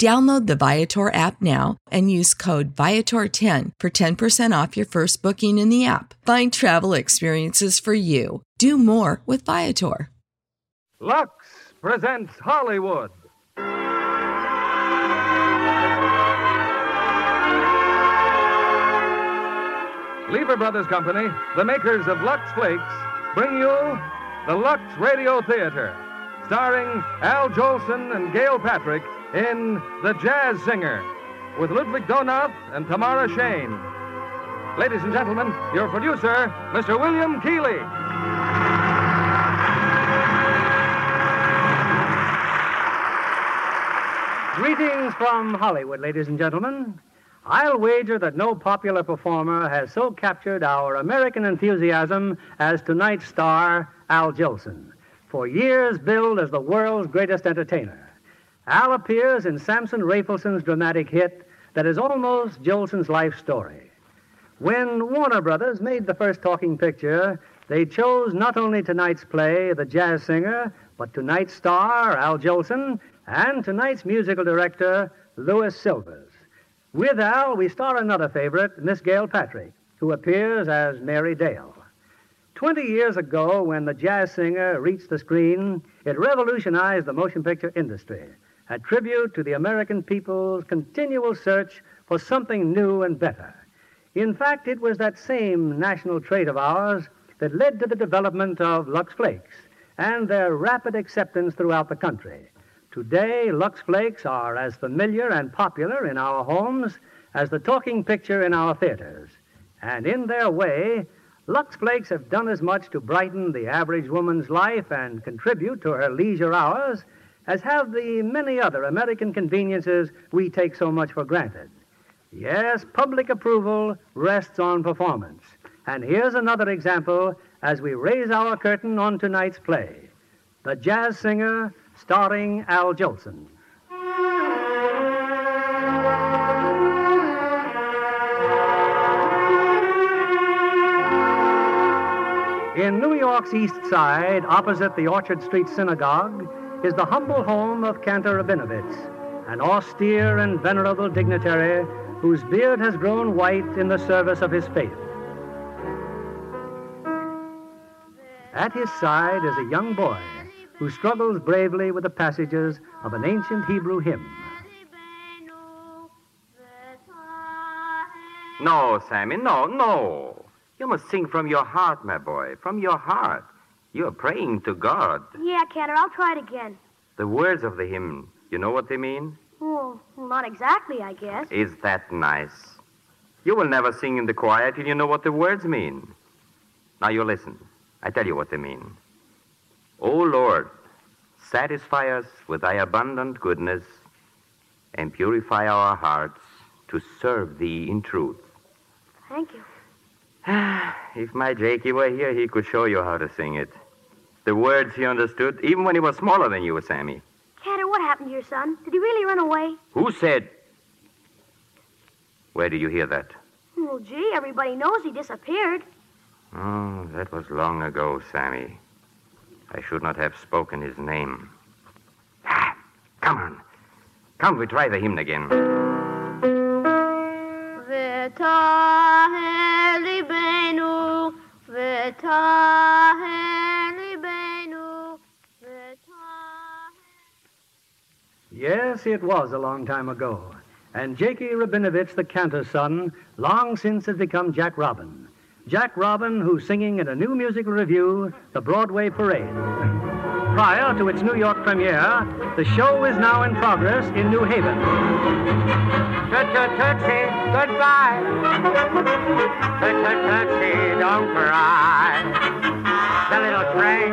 Download the Viator app now and use code Viator10 for 10% off your first booking in the app. Find travel experiences for you. Do more with Viator. Lux presents Hollywood. Lever Brothers Company, the makers of Lux Flakes, bring you the Lux Radio Theater, starring Al Jolson and Gail Patrick in The Jazz Singer with Ludwig Donath and Tamara Shayne. Ladies and gentlemen, your producer, Mr. William Keighley. Greetings from Hollywood, ladies and gentlemen. I'll wager that no popular performer has so captured our American enthusiasm as tonight's star, Al Jolson, for years billed as the world's greatest entertainer. Al appears in Samson Raphaelson's dramatic hit that is almost Jolson's life story. When Warner Brothers made the first talking picture, they chose not only tonight's play, The Jazz Singer, but tonight's star, Al Jolson, and tonight's musical director, Louis Silvers. With Al, we star another favorite, Miss Gail Patrick, who appears as Mary Dale. Twenty years ago, when The Jazz Singer reached the screen, it revolutionized the motion picture industry a tribute to the American people's continual search for something new and better. In fact, it was that same national trait of ours that led to the development of Lux Flakes and their rapid acceptance throughout the country. Today, Lux Flakes are as familiar and popular in our homes as the talking picture in our theaters. And in their way, Lux Flakes have done as much to brighten the average woman's life and contribute to her leisure hours as have the many other American conveniences we take so much for granted. Yes, public approval rests on performance. And here's another example as we raise our curtain on tonight's play The Jazz Singer, starring Al Jolson. In New York's East Side, opposite the Orchard Street Synagogue, is the humble home of Cantor Rabinovitz, an austere and venerable dignitary whose beard has grown white in the service of his faith. At his side is a young boy who struggles bravely with the passages of an ancient Hebrew hymn. No, Sammy, no, no. You must sing from your heart, my boy, from your heart. You're praying to God. Yeah, Cantor, I'll try it again. The words of the hymn, you know what they mean? Well, not exactly, I guess. Is that nice? You will never sing in the choir till you know what the words mean. Now you listen. I tell you what they mean. O Lord, satisfy us with thy abundant goodness and purify our hearts to serve thee in truth. Thank you. if my Jakey were here, he could show you how to sing it. The words he understood, even when he was smaller than you, Sammy. Cantor, what happened to your son? Did he really run away? Who said? Where did you hear that? Well, gee, everybody knows he disappeared. Oh, that was long ago, Sammy. I should not have spoken his name. Ah, come on. Come, we try the hymn again. Veta helibenu, veta helibenu. Yes, it was a long time ago. And Jakey Rabinovich, the cantor's son, long since has become Jack Robin. Jack Robin, who's singing in a new musical review, The Broadway Parade. Prior to its New York premiere, the show is now in progress in New Haven. Tootsie, goodbye. Tootsie, don't cry. The little train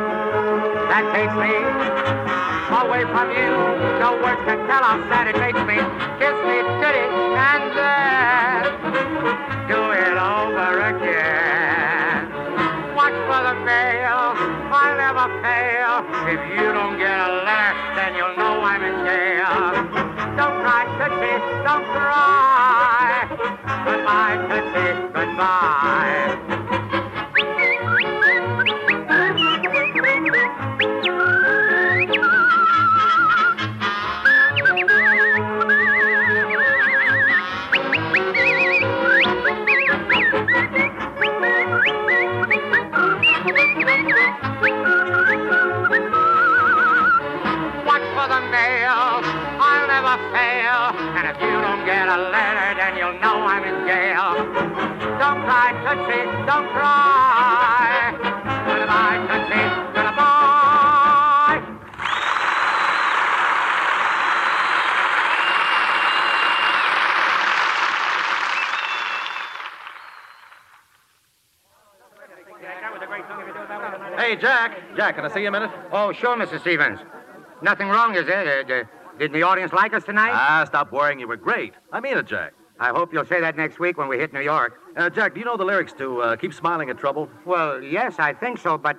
that takes me away from you. No words can tell how sad it makes me. Kiss me, titty, and then do it over again. Watch for the mail, I'll never fail. If you don't get a letter, then you'll know I'm in jail. Don't cry, Tootsie, don't cry. Goodbye, Tootsie, goodbye. Don't cry, Tootsie, don't cry. Goodbye, Tootsie, goodbye. Hey, Jack. Jack, can I see you a minute? Oh, sure, Mr. Stevens. Nothing wrong, is there? Uh, uh, did the audience like us tonight? Ah, stop worrying. You were great. I mean it, Jack. I hope you'll say that next week when we hit New York. Uh, Jack, do you know the lyrics to uh, Keep Smiling at Trouble? Well, yes, I think so, but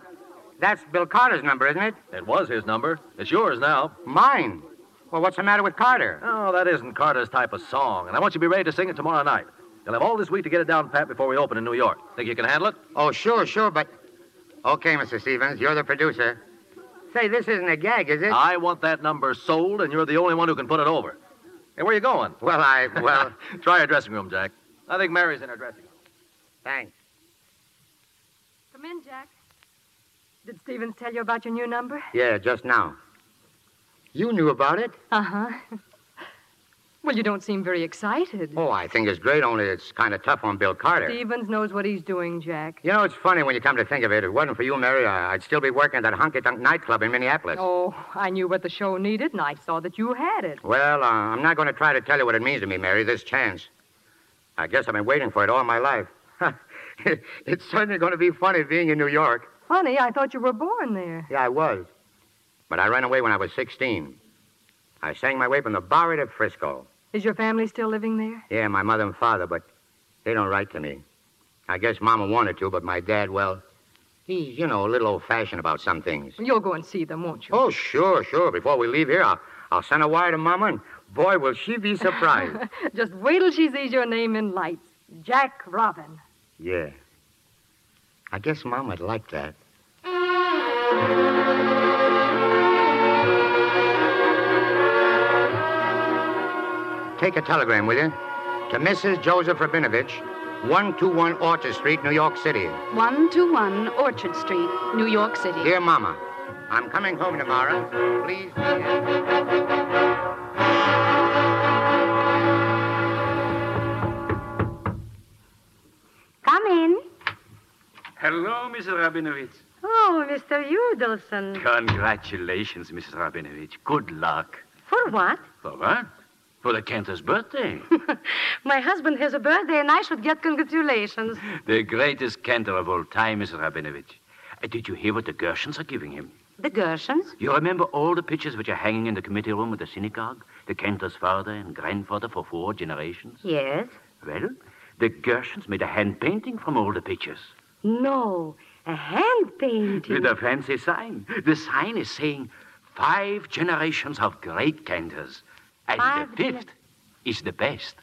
that's Bill Carter's number, isn't it? It was his number. It's yours now. Mine. Well, what's the matter with Carter? Oh, that isn't Carter's type of song, and I want you to be ready to sing it tomorrow night. You'll have all this week to get it down pat before we open in New York. Think you can handle it? Oh, sure, sure, but. Okay, Mr. Stevens, you're the producer. Say, this isn't a gag, is it? I want that number sold, and you're the only one who can put it over. Hey, where are you going? Well, I. Well, Try your dressing room, Jack. I think Mary's in her dressing room. thanks. Come in, Jack. Did Stevens tell you about your new number? Yeah, just now. You knew about it? Uh huh. well, you don't seem very excited. Oh, I think it's great, only it's kind of tough on Bill Carter. Stevens knows what he's doing, Jack. You know, it's funny when you come to think of it. If it wasn't for you, Mary, I'd still be working at that honky tonk nightclub in Minneapolis. Oh, I knew what the show needed, and I saw that you had it. Well, uh, I'm not going to try to tell you what it means to me, Mary, this chance. I guess I've been waiting for it all my life. it's certainly going to be funny being in New York. Funny, I thought you were born there. Yeah, I was. But I ran away when I was 16. I sang my way from the Bowery to Frisco. Is your family still living there? Yeah, my mother and father, but they don't write to me. I guess Mama wanted to, but my dad, well, he's, you know, a little old fashioned about some things. You'll go and see them, won't you? Oh, sure, sure. Before we leave here, I'll, I'll send a wire to Mama, and boy, will she be surprised. Just wait till she sees your name in lights. Jack Robin. yeah. I guess Mama'd like that. Take a telegram, will you? To Mrs. Joseph Rabinovich, 121 Orchard Street, New York City. 121 Orchard Street, New York City. Dear Mama, I'm coming home tomorrow. Please be here. Come in. Hello, Mrs. Rabinovich. Oh, Mr. Udelson. Congratulations, Mrs. Rabinovich. Good luck. For what? For what? For the Cantor's birthday. My husband has a birthday, and I should get congratulations. the greatest Cantor of all time, Mrs. Rabinovich. Uh, did you hear what the Gershons are giving him? The Gershons? You remember all the pictures which are hanging in the committee room of the synagogue? The Cantor's father and grandfather for four generations? Yes. Well, the Gershons made a hand painting from all the pictures. No, a hand painting. With a fancy sign. The sign is saying five generations of great cantors. And Five the fifth is the best.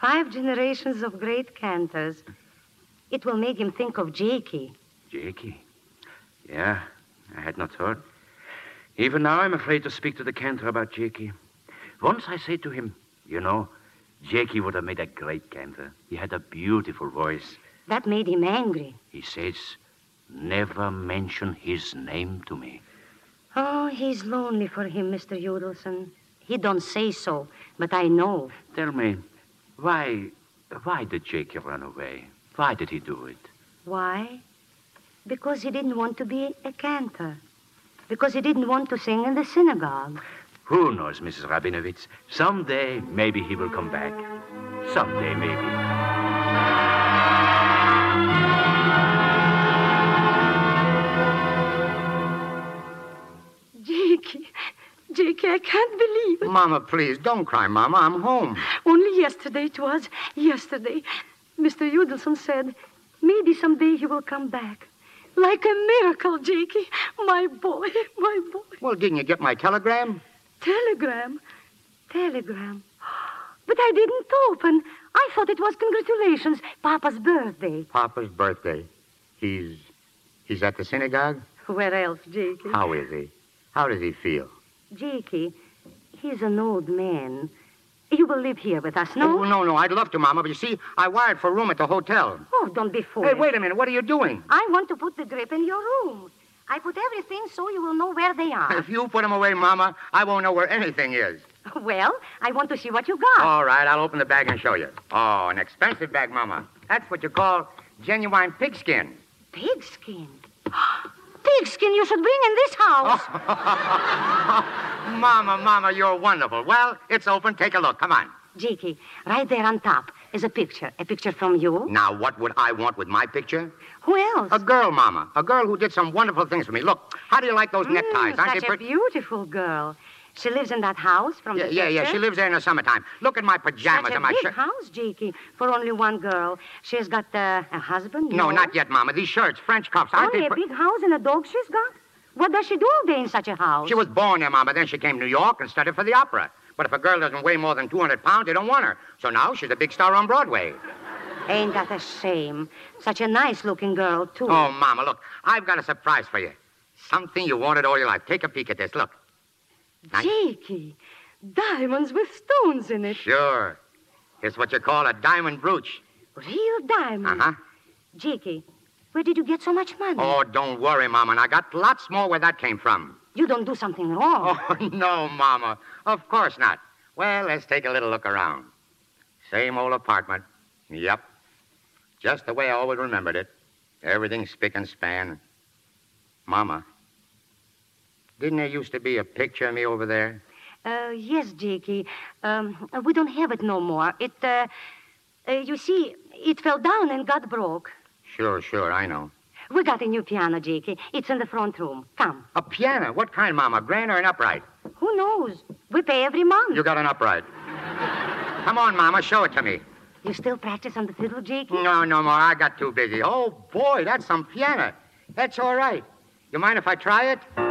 Five generations of great cantors. It will make him think of Jakey. Jakey. Yeah, I had not thought. Even now, I'm afraid to speak to the cantor about Jakey. Once I said to him, you know, Jakey would have made a great cantor. He had a beautiful voice. That made him angry. He says, never mention his name to me. Oh, he's lonely for him, Mr. Udelson. He don't say so, but I know. Tell me, why, why did Jakey run away? Why did he do it? Why? Because he didn't want to be a cantor. Because he didn't want to sing in the synagogue. Who knows, Mrs. Rabinovitz? Someday, maybe he will come back. Someday, maybe. Jakey, Jakey, I can't believe it. Mama, please, don't cry, Mama. I'm home. Only yesterday it was. Yesterday. Mr. Udelson said, maybe someday he will come back. Like a miracle, Jakey. My boy, my boy. Well, didn't you get my telegram? Telegram. Telegram. But I didn't open. I thought it was congratulations. Papa's birthday. Papa's birthday. He's. he's at the synagogue? Where else, Jakey? How is he? How does he feel? Jakey, he's an old man. You will live here with us, no? Oh, no, no. I'd love to, Mama, but you see, I wired for a room at the hotel. Oh, don't be foolish. Hey, wait a minute. What are you doing? I want to put the grip in your room. I put everything so you will know where they are. If you put them away, Mama, I won't know where anything is. Well, I want to see what you got. All right, I'll open the bag and show you. Oh, an expensive bag, Mama. That's what you call genuine pigskin. Pigskin. Pigskin you should bring in this house. Oh. Mama, Mama, you're wonderful. Well, it's open. Take a look. Come on. Jakey, right there on top is a picture. A picture from you. Now, what would I want with my picture? Who else? A girl, Mama. A girl who did some wonderful things for me. Look, how do you like those neckties? Mm, Aren't such they a pretty? beautiful girl. She lives in that house from Yeah, the yeah, yeah. She lives there in the summertime. Look at my pajamas Such a and my big shirt. house, Jakey, for only one girl. She's got uh, a husband. No, not yet, Mama. These shirts, French cuffs, aren't Only they? a big house and a dog she's got. What does she do all day in such a house? She was born there, Mama. Then she came to New York and studied for the opera. But if a girl doesn't weigh more than 200 pounds, they don't want her. So now she's a big star on Broadway. Ain't that a shame? Such a nice-looking girl too. Oh, Mama, look, I've got a surprise for you. Something you wanted all your life. Take a peek at this. Look. Jakey, diamonds with stones in it. Sure. It's what you call a diamond brooch. Real diamond. Uh huh. Jakey, where did you get so much money? Oh, don't worry, Mama. And I got lots more where that came from. You don't do something wrong. Oh, no, Mama. Of course not. Well, let's take a little look around. Same old apartment. Yep. Just the way I always remembered it. Everything spick and span. Mama, didn't there used to be a picture of me over there? Uh, yes, Jakey. Um, we don't have it no more. It, uh, uh, you see, it fell down and got broke. Sure, sure, I know. We got a new piano, Jakey. It's in the front room. Come. A piano? What kind, Mama? Grand or an upright? Who knows? We pay every month. You got an upright. Come on, Mama, show it to me. You still practice on the fiddle, Jakey? No, no more. I got too busy. Oh, boy, that's some piano. That's all right. You mind if I try it?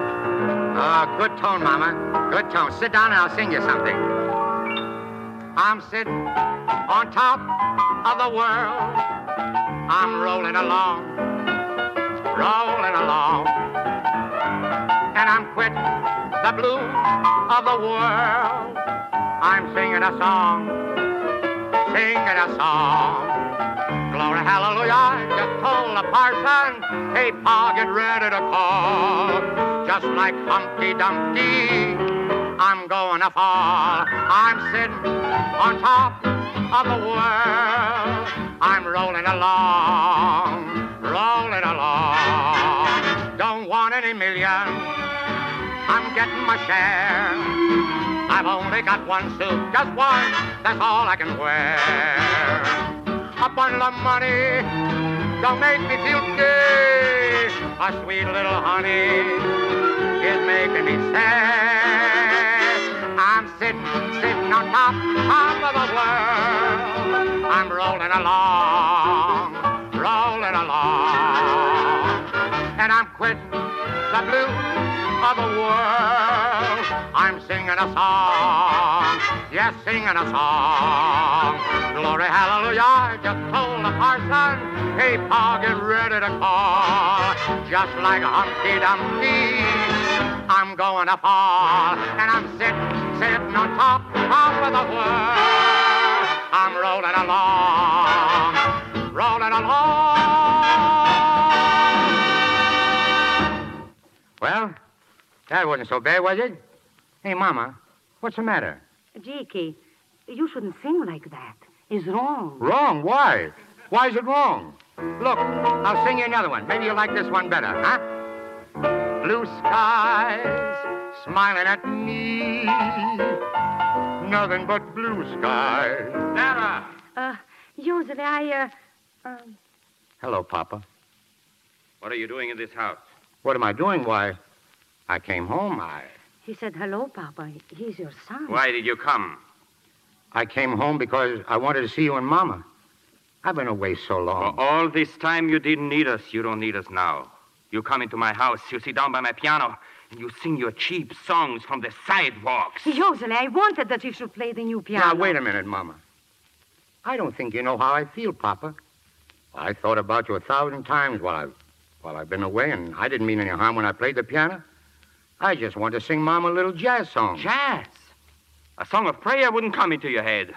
Ah, good tone, Mama. Good tone. Sit down and I'll sing you something. I'm sitting on top of the world. I'm rolling along, rolling along. And I'm quitting the blues of the world. I'm singing a song, singing a song. Glory, hallelujah, just told the parson, hey, Pa, get ready to call. Just like Humpty Dumpty, I'm going to fall. I'm sitting on top of the world. I'm rolling along, rolling along. Don't want any million. I'm getting my share. I've only got one suit, just one, that's all I can wear. A bundle of money don't make me feel gay. A sweet little honey is making me sad. I'm sitting, sitting on top, top of the world. I'm rolling along, rolling along. And I'm quitting the blues of the world. I'm singing a song, yes, singing a song. Glory, hallelujah, I just told the parson, hey, Pa, get ready to call. Just like Humpty Dumpty, I'm going to fall. And I'm sitting, sitting on top top of the world. I'm rolling along, rolling along. Well, that wasn't so bad, was it? Hey, Mama, what's the matter? Jakey, you shouldn't sing like that. It's wrong. Wrong? Why? Why is it wrong? Look, I'll sing you another one. Maybe you'll like this one better, huh? Blue skies smiling at me. Nothing but blue skies. Sarah! Uh, usually I, uh, um, Hello, Papa. What are you doing in this house? What am I doing? Why, I came home. I he said, hello, Papa. He's your son. Why did you come? I came home because I wanted to see you and Mama. I've been away so long. For all this time you didn't need us. You don't need us now. You come into my house, you sit down by my piano, and you sing your cheap songs from the sidewalks. Usually I wanted that you should play the new piano. Now, wait a minute, Mama. I don't think you know how I feel, Papa. I thought about you a thousand times while I've, while I've been away, and I didn't mean any harm when I played the piano. I just want to sing Mama a little jazz song. Jazz? A song of prayer wouldn't come into your head.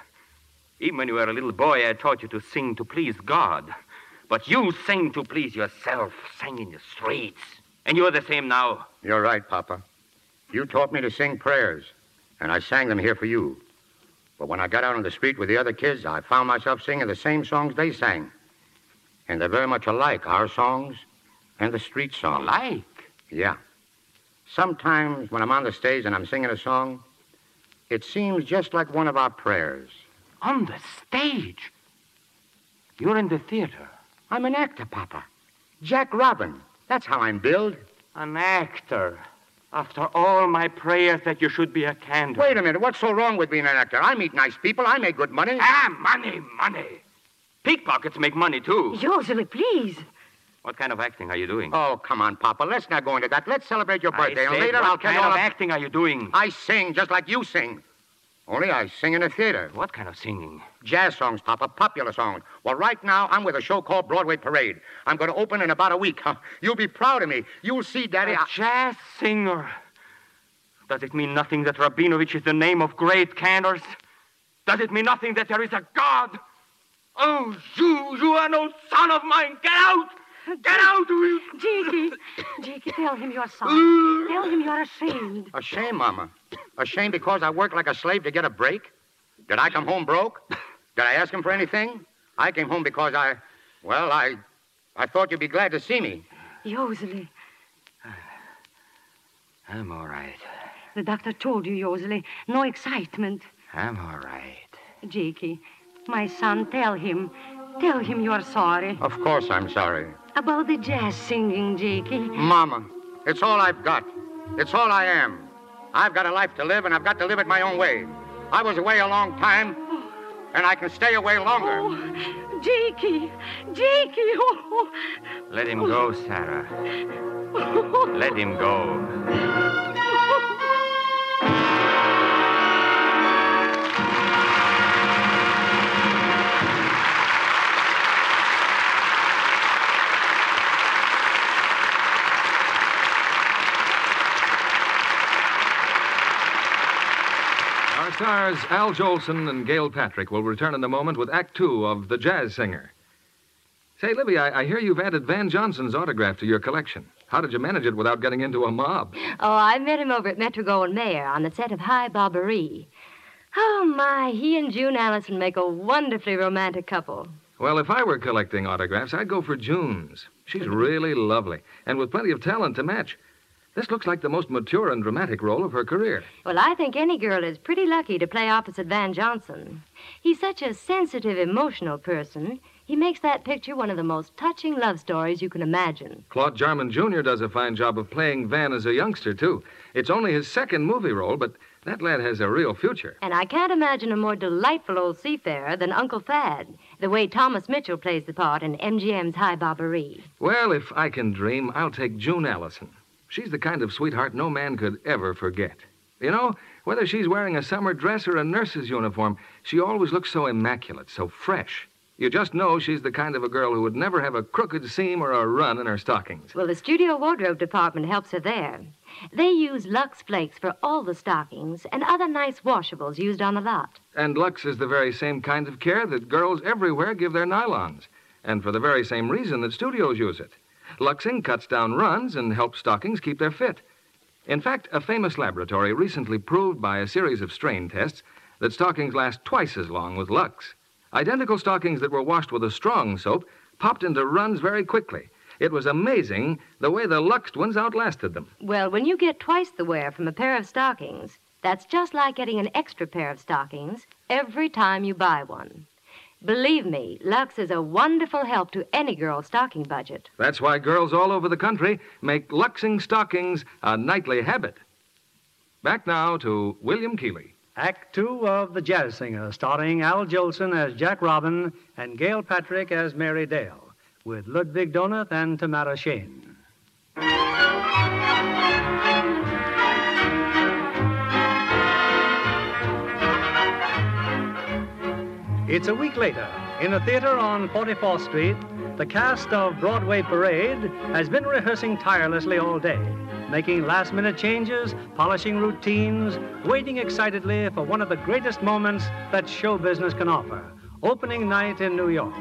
Even when you were a little boy, I taught you to sing to please God. But you sing to please yourself, sang in the streets. And you're the same now. You're right, Papa. You taught me to sing prayers, and I sang them here for you. But when I got out on the street with the other kids, I found myself singing the same songs they sang. And they're very much alike, our songs and the street songs. Alike? Yeah. Sometimes when I'm on the stage and I'm singing a song, it seems just like one of our prayers. On the stage? You're in the theater. I'm an actor, Papa. Jack Robin. That's how I'm billed. An actor. After all my prayers that you should be a candle. Wait a minute. What's so wrong with being an actor? I meet nice people. I make good money. Ah, money, money. Pickpockets make money, too. Usually, please. What kind of acting are you doing? Oh, come on, Papa. Let's not go into that. Let's celebrate your birthday. I and later what I'll tell kind you all of ab- acting are you doing? I sing just like you sing. Only I sing in a theater. What kind of singing? Jazz songs, Papa, popular songs. Well, right now, I'm with a show called Broadway Parade. I'm going to open in about a week. Huh? You'll be proud of me. You'll see, Daddy. A I- jazz singer. Does it mean nothing that Rabinovich is the name of great cantors? Does it mean nothing that there is a God? Oh, you, you are no son of mine. Get out! Get out! Jakey, Jakey, tell him you're sorry. Uh. tell him you're ashamed. Ashamed, Mama. Ashamed because I worked like a slave to get a break? Did I come home broke? Did I ask him for anything? I came home because I, well, I, I thought you'd be glad to see me. Usually. I'm all right. The doctor told you, usually. No excitement. I'm all right. Jakey, my son, tell him. Tell him you're sorry. Of course I'm sorry. About the jazz singing, Jakey. Mama, it's all I've got. It's all I am. I've got a life to live, and I've got to live it my own way. I was away a long time, and I can stay away longer. Oh, Jakey, Jakey. Oh, Let him go, Sarah. Let him go. Our stars Al Jolson and Gail Patrick will return in a moment with Act Two of The Jazz Singer. Say, Libby, I, I hear you've added Van Johnson's autograph to your collection. How did you manage it without getting into a mob? Oh, I met him over at Metro Goldwyn Mayer on the set of High Barbaree. Oh, my, he and June Allyson make a wonderfully romantic couple. Well, if I were collecting autographs, I'd go for June's. She's really lovely, and with plenty of talent to match. This looks like the most mature and dramatic role of her career. Well, I think any girl is pretty lucky to play opposite Van Johnson. He's such a sensitive, emotional person. He makes that picture one of the most touching love stories you can imagine. Claude Jarman Jr. does a fine job of playing Van as a youngster, too. It's only his second movie role, but that lad has a real future. And I can't imagine a more delightful old seafarer than Uncle Thad, the way Thomas Mitchell plays the part in MGM's High Barbaree. Well, if I can dream, I'll take June Allyson. She's the kind of sweetheart no man could ever forget. You know, whether she's wearing a summer dress or a nurse's uniform, she always looks so immaculate, so fresh. You just know she's the kind of a girl who would never have a crooked seam or a run in her stockings. Well, the studio wardrobe department helps her there. They use Lux Flakes for all the stockings and other nice washables used on the lot. And Lux is the very same kind of care that girls everywhere give their nylons, and for the very same reason that studios use it. Luxing cuts down runs and helps stockings keep their fit. In fact, a famous laboratory recently proved by a series of strain tests that stockings last twice as long with Lux. Identical stockings that were washed with a strong soap popped into runs very quickly. It was amazing the way the Luxed ones outlasted them. Well, when you get twice the wear from a pair of stockings, that's just like getting an extra pair of stockings every time you buy one. Believe me, Lux is a wonderful help to any girl's stocking budget. That's why girls all over the country make Luxing stockings a nightly habit. Back now to William Keighley. Act two of The Jazz Singer, starring Al Jolson as Jack Robin and Gail Patrick as Mary Dale, with Ludwig Donath and Tamara Shayne. It's a week later. In a theater on 44th Street, the cast of Broadway Parade has been rehearsing tirelessly all day, making last minute changes, polishing routines, waiting excitedly for one of the greatest moments that show business can offer opening night in New York.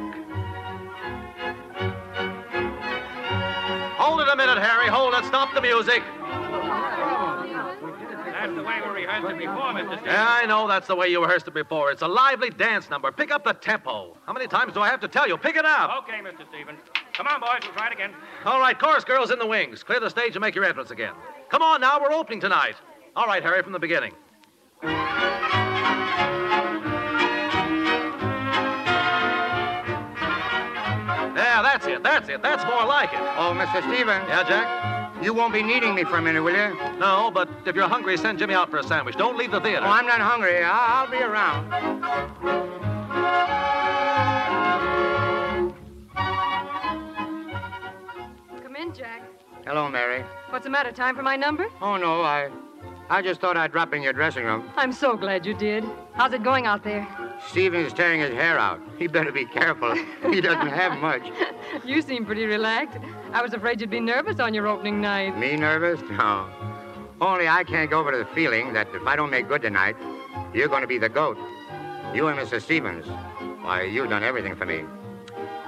Hold it a minute, Harry. Hold it. Stop the music. That's the way we rehearsed it before, Mr. Stevens. Yeah, I know that's the way you rehearsed it before. It's a lively dance number. Pick up the tempo. How many times do I have to tell you? Pick it up. Okay, Mr. Stevens. Come on, boys. We'll try it again. All right, chorus girls in the wings. Clear the stage and make your entrance again. Come on now, we're opening tonight. All right, Harry, from the beginning. Yeah, that's it. That's it. That's more like it. Oh, Mr. Stevens. Yeah, Jack? You won't be needing me for a minute, will you? No, but if you're hungry, send Jimmy out for a sandwich. Don't leave the theater. Oh, I'm not hungry. I'll, I'll be around. Come in, Jack. Hello, Mary. What's the matter? Time for my number? Oh, no, I. I just thought I'd drop in your dressing room. I'm so glad you did. How's it going out there? Stevens is tearing his hair out. He better be careful. He doesn't have much. You seem pretty relaxed. I was afraid you'd be nervous on your opening night. Me nervous? No. Only I can't go over to the feeling that if I don't make good tonight, you're going to be the goat. You and Mr. Stevens. Why, you've done everything for me.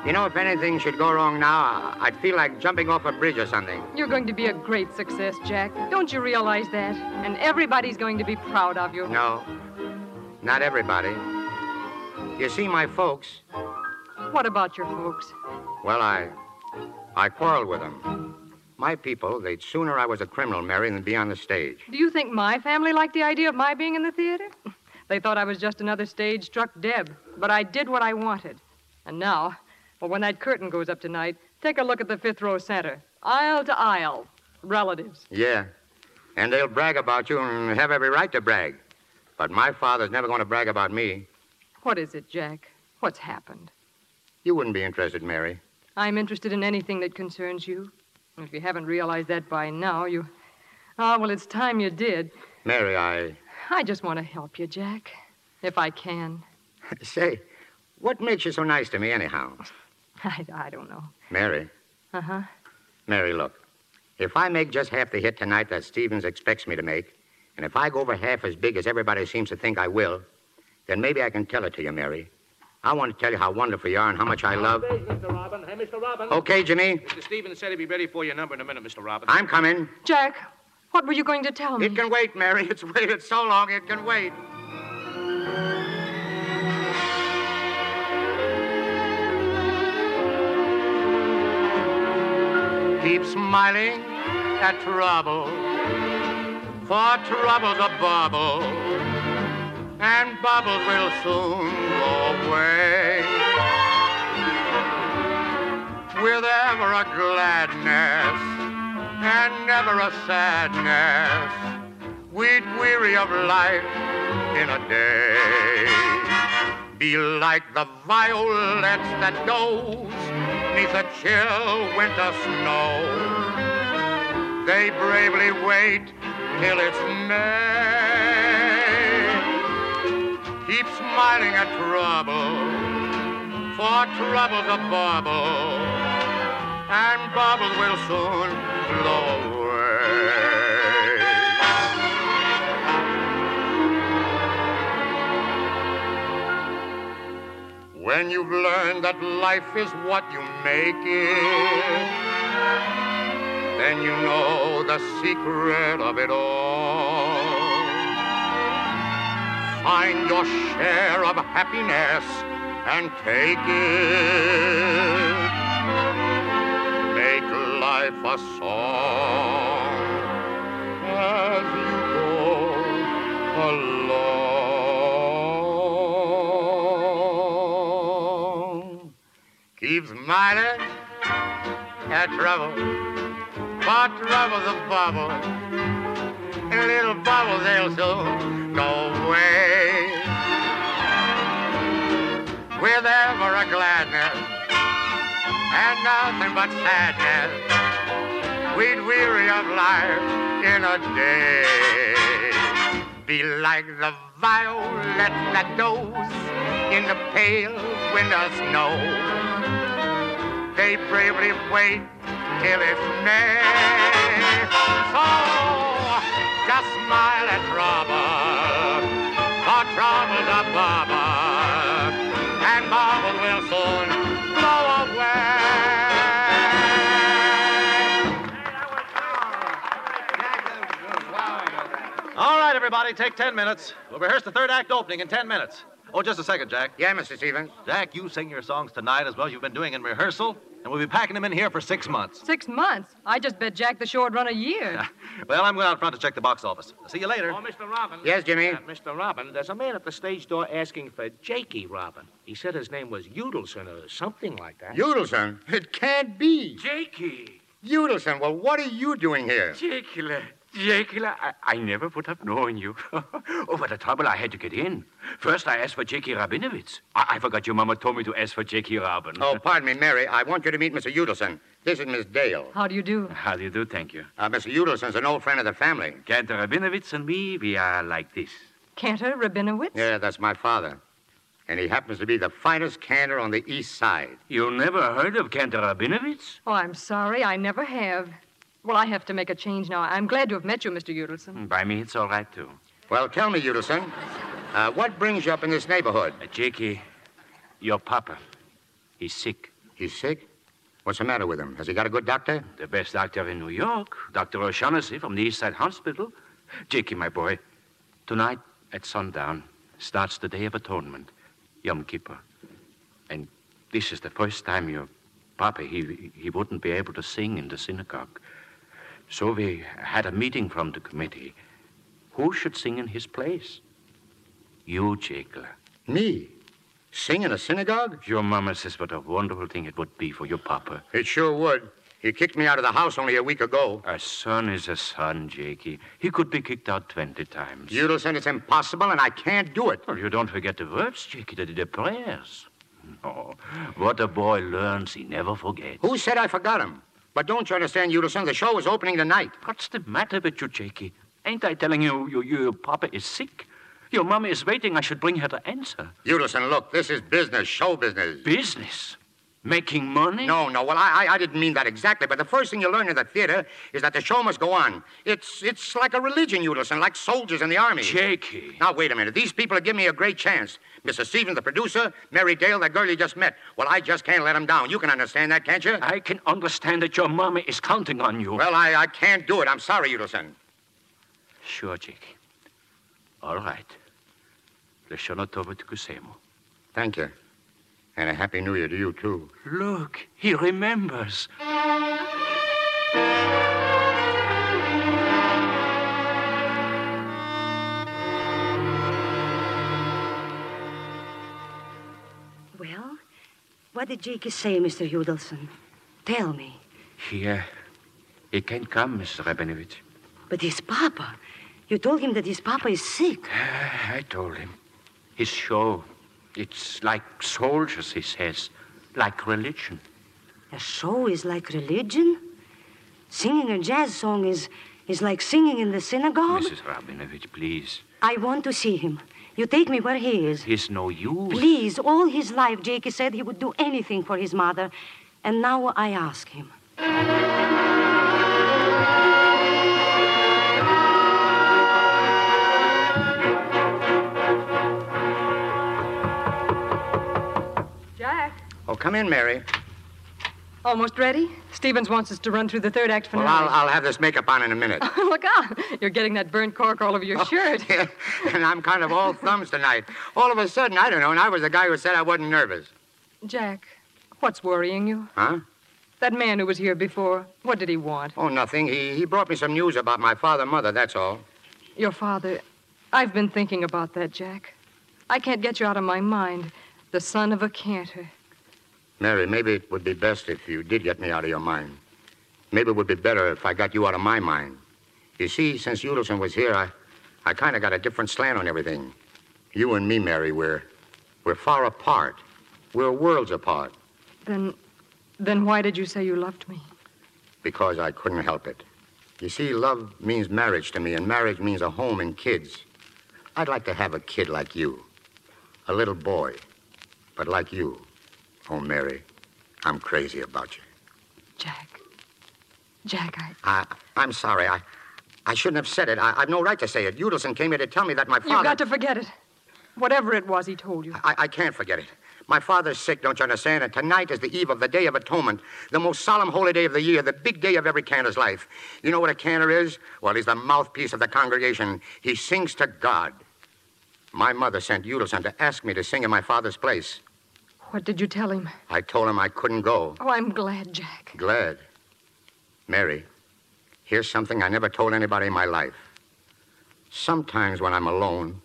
You know, if anything should go wrong now, I'd feel like jumping off a bridge or something. You're going to be a great success, Jack. Don't you realize that? And everybody's going to be proud of you. No, not everybody. You see, my folks, What about your folks? well, I. I quarreled with them. My people, they'd sooner I was a criminal, Mary, than be on the stage. Do you think my family liked the idea of my being in the theater? They thought I was just another stage struck Deb, but I did what I wanted. And now, well, when that curtain goes up tonight, take a look at the fifth row center, aisle to aisle, relatives. Yeah. And they'll brag about you and have every right to brag. But my father's never going to brag about me. What is it, Jack? What's happened? You wouldn't be interested, Mary. I'm interested in anything that concerns you. And if you haven't realized that by now, you. Ah, well, it's time you did. Mary, I. I just want to help you, Jack, if I can. Say, what makes you so nice to me, anyhow? I, I don't know. Mary. Uh huh. Mary, look. If I make just half the hit tonight that Stevens expects me to make, and if I go over half as big as everybody seems to think I will, then maybe I can tell it to you, Mary. I want to tell you how wonderful you are and how much I love. Mr. Robin. Hey, Mr. Robin. Okay, Jimmy. Mr. Stevens said he'd be ready for your number in a minute, Mr. Robin. I'm coming. Jack, what were you going to tell me? It can wait, Mary. It's waited so long, it can wait. Keep smiling at trouble, for trouble's a bubble, and bubbles will soon go away. With ever a gladness and never a sadness, we'd weary of life in a day. Be like the violets that goes neath a chill winter snow. They bravely wait till it's May. Keep smiling at trouble, for trouble's a bubble, and bubbles will soon blow When you've learned that life is what you make it, then you know the secret of it all. Find your share of happiness and take it. Make life a song as you go along. Keep smiling at trouble, But trouble's a bubble. And little bubbles, they'll soon go away. With ever a gladness and nothing but sadness, we'd weary of life in a day. Be like the violet that does in the pale winter snow. They bravely wait till it's May. So oh, just smile at trouble, for trouble's a bubble, and bubbles will soon blow away. All right, everybody, take ten minutes. We'll rehearse the third act opening in ten minutes. Oh, just a second, Jack. Yeah, Mr. Stevens. Jack, you sing your songs tonight as well as you've been doing in rehearsal, and we'll be packing them in here for six months. Six months? I just bet Jack the show would run a year. Well, I'm going out front to check the box office. See you later. Oh, Mr. Robin. Yes, Jimmy? Uh, Mr. Robin, there's a man at the stage door asking for Jakey Robin. He said his name was Udelson or something like that. Udelson? It can't be. Jakey. Udelson, well, what are you doing here? Jakey, Jakey, I, I never would have known you. oh, what a trouble I had to get in. First, I asked for Jakey Rabinovitz. I, I forgot your mama told me to ask for Jakey Robin. Oh, pardon me, Mary. I want you to meet Mr. Udelson. This is Miss Dale. How do you do? How do you do? Thank you. Uh, Mr. Udelson's an old friend of the family. Cantor Rabinovitz and me, we are like this. Cantor Rabinowitz? Yeah, that's my father. And he happens to be the finest cantor on the east side. You never heard of Cantor Rabinovitz? Oh, I'm sorry. I never have. Well, I have to make a change now. I'm glad to have met you, Mr. Udelson. By me, it's all right, too. Well, tell me, Udelson, uh, what brings you up in this neighborhood? Uh, Jakey, your papa, he's sick. He's sick? What's the matter with him? Has he got a good doctor? The best doctor in New York, Dr. O'Shaughnessy from the East Side Hospital. Jakey, my boy, tonight at sundown starts the Day of Atonement, Yom Kippur. And this is the first time your papa, he, he wouldn't be able to sing in the synagogue. So we had a meeting from the committee. Who should sing in his place? You, Jakey. Me? Sing in a synagogue? Your mama says what a wonderful thing it would be for your papa. It sure would. He kicked me out of the house only a week ago. A son is a son, Jakey. He could be kicked out 20 times. Udelson, it's impossible, and I can't do it. Well, you don't forget the words, Jakey, the, the prayers. Oh, what a boy learns, he never forgets. Who said I forgot him? But don't you understand, Udelson? The show is opening tonight. What's the matter with you, Jakey? Ain't I telling you, you, you your papa is sick? Your mama is waiting. I should bring her to answer. Udelson, look, this is business, show business. Business? Making money? No, no. Well, I, I, didn't mean that exactly. But the first thing you learn in the theater is that the show must go on. It's it's like a religion, Udelson, like soldiers in the army. Jakey. Now, wait a minute. These people are giving me a great chance. Mr. Stevens, the producer, Mary Dale, that girl you just met. Well, I just can't let them down. You can understand that, can't you? I can understand that your mama is counting on you. Well, I, I can't do it. I'm sorry, Udelson. Sure, Jakey. All right. Leshonotova Kusemo. Thank you. And a happy new year to you, too. Look, he remembers. Well, what did Jakey say, Mr. Udelson? Tell me. He, uh, he can't come, Mr. Rabinovich. But his papa. You told him that his papa is sick. I told him. His show, it's like soldiers, he says, like religion. A show is like religion? Singing a jazz song is, is like singing in the synagogue? Mrs. Rabinovich, please. I want to see him. You take me where he is. He's no use. Please, all his life, Jakey said he would do anything for his mother. And now I ask him. Oh, come in, Mary. almost ready? Stevens wants us to run through the third act Well, finale. I'll, I'll have this makeup on in a minute. Look out! You're getting that burnt cork all over your oh, shirt. and I'm kind of all thumbs tonight. All of a sudden, I don't know, and I was the guy who said I wasn't nervous. Jack, what's worrying you? Huh? That man who was here before, what did he want? Oh, nothing. He, he brought me some news about my father and mother, that's all. Your father. I've been thinking about that, Jack. I can't get you out of my mind. The son of a cantor. Mary, maybe it would be best if you did get me out of your mind. Maybe it would be better if I got you out of my mind. You see, since Udelson was here, I, I kind of got a different slant on everything. You and me, Mary, we're, we're far apart. We're worlds apart Then. Then why did you say you loved me? because I couldn't help it. You see, love means marriage to me, and marriage means a home and kids. I'd like to have a kid like you, a little boy, but like you. Oh, Mary, I'm crazy about you. Jack. Jack, I. I, I'm sorry. I, I shouldn't have said it. I, I've no right to say it. Udelson came here to tell me that my father. You've got to forget it. Whatever it was he told you. I, I can't forget it. My father's sick, don't you understand? And tonight is the eve of the Day of Atonement, the most solemn holy day of the year, the big day of every cantor's life. You know what a cantor is? Well, he's the mouthpiece of the congregation. He sings to God. My mother sent Udelson to ask me to sing in my father's place. What did you tell him? I told him I couldn't go. Oh, I'm glad, Jack. Glad. Mary, here's something I never told anybody in my life. Sometimes when I'm alone,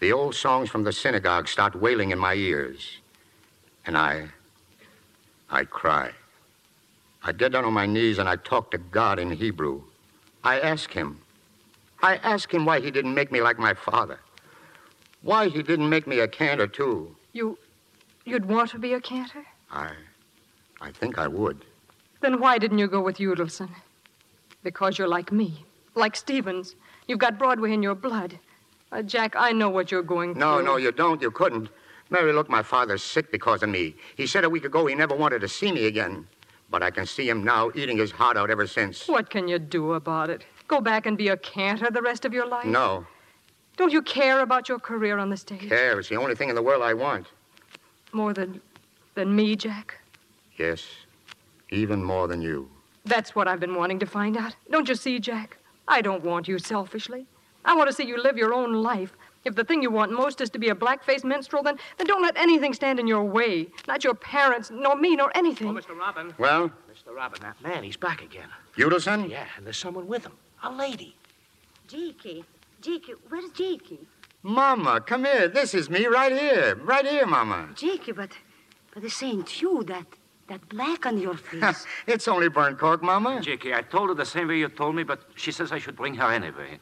the old songs from the synagogue start wailing in my ears. And I. I cry. I get down on my knees and I talk to God in Hebrew. I ask him. I ask him why he didn't make me like my father. Why he didn't make me a cantor, too. You. You'd want to be a cantor? I. I think I would. Then why didn't you go with Udelson? Because you're like me, like Stevens. You've got Broadway in your blood. Uh, Jack, I know what you're going No, through. no, no, you don't. You couldn't. Mary, look, my father's sick because of me. He said a week ago he never wanted to see me again. But I can see him now eating his heart out ever since. What can you do about it? Go back and be a cantor the rest of your life? No. Don't you care about your career on the stage? Care is the only thing in the world I want. More than than me, Jack? Yes. Even more than you. That's what I've been wanting to find out. Don't you see, Jack? I don't want you selfishly. I want to see you live your own life. If the thing you want most is to be a black-faced minstrel, then, then don't let anything stand in your way. Not your parents, nor me, nor anything. Oh, Mr. Robin. Well? Mr. Robin, that man, he's back again. Udelson? Yeah, and there's someone with him. A lady. Jakey. Jakey, where's Jakey? Mama, come here. This is me right here. Right here, Mama. Jakey, but but this ain't you. That that black on your face. it's only burnt cork, Mama. Jakey, I told her the same way you told me, but she says I should bring her anyway.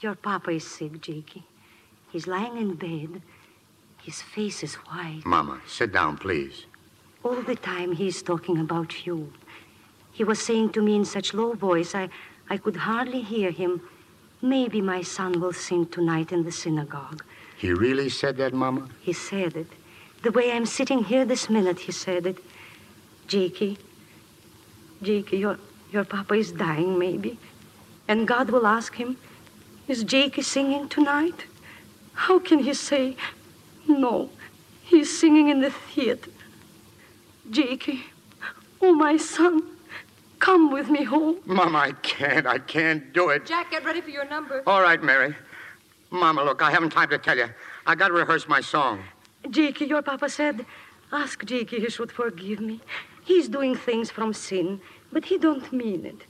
Your papa is sick, Jakey. He's lying in bed. His face is white. Mama, sit down, please. All the time he's talking about you. He was saying to me in such low voice, I, I could hardly hear him. Maybe my son will sing tonight in the synagogue. He really said that, Mama? He said it. The way I'm sitting here this minute, he said it. Jakey, Jakey, your, your papa is dying, maybe. And God will ask him, Is Jakey singing tonight? How can he say, No, he's singing in the theater? Jakey, oh, my son, come with me home. Mama, I can't. I can't do it. Jack, get ready for your number. All right, Mary. Mama, look, I haven't time to tell you. I got to rehearse my song. Jakey, your papa said, ask Jakey he should forgive me. He's doing things from sin, but he don't mean it.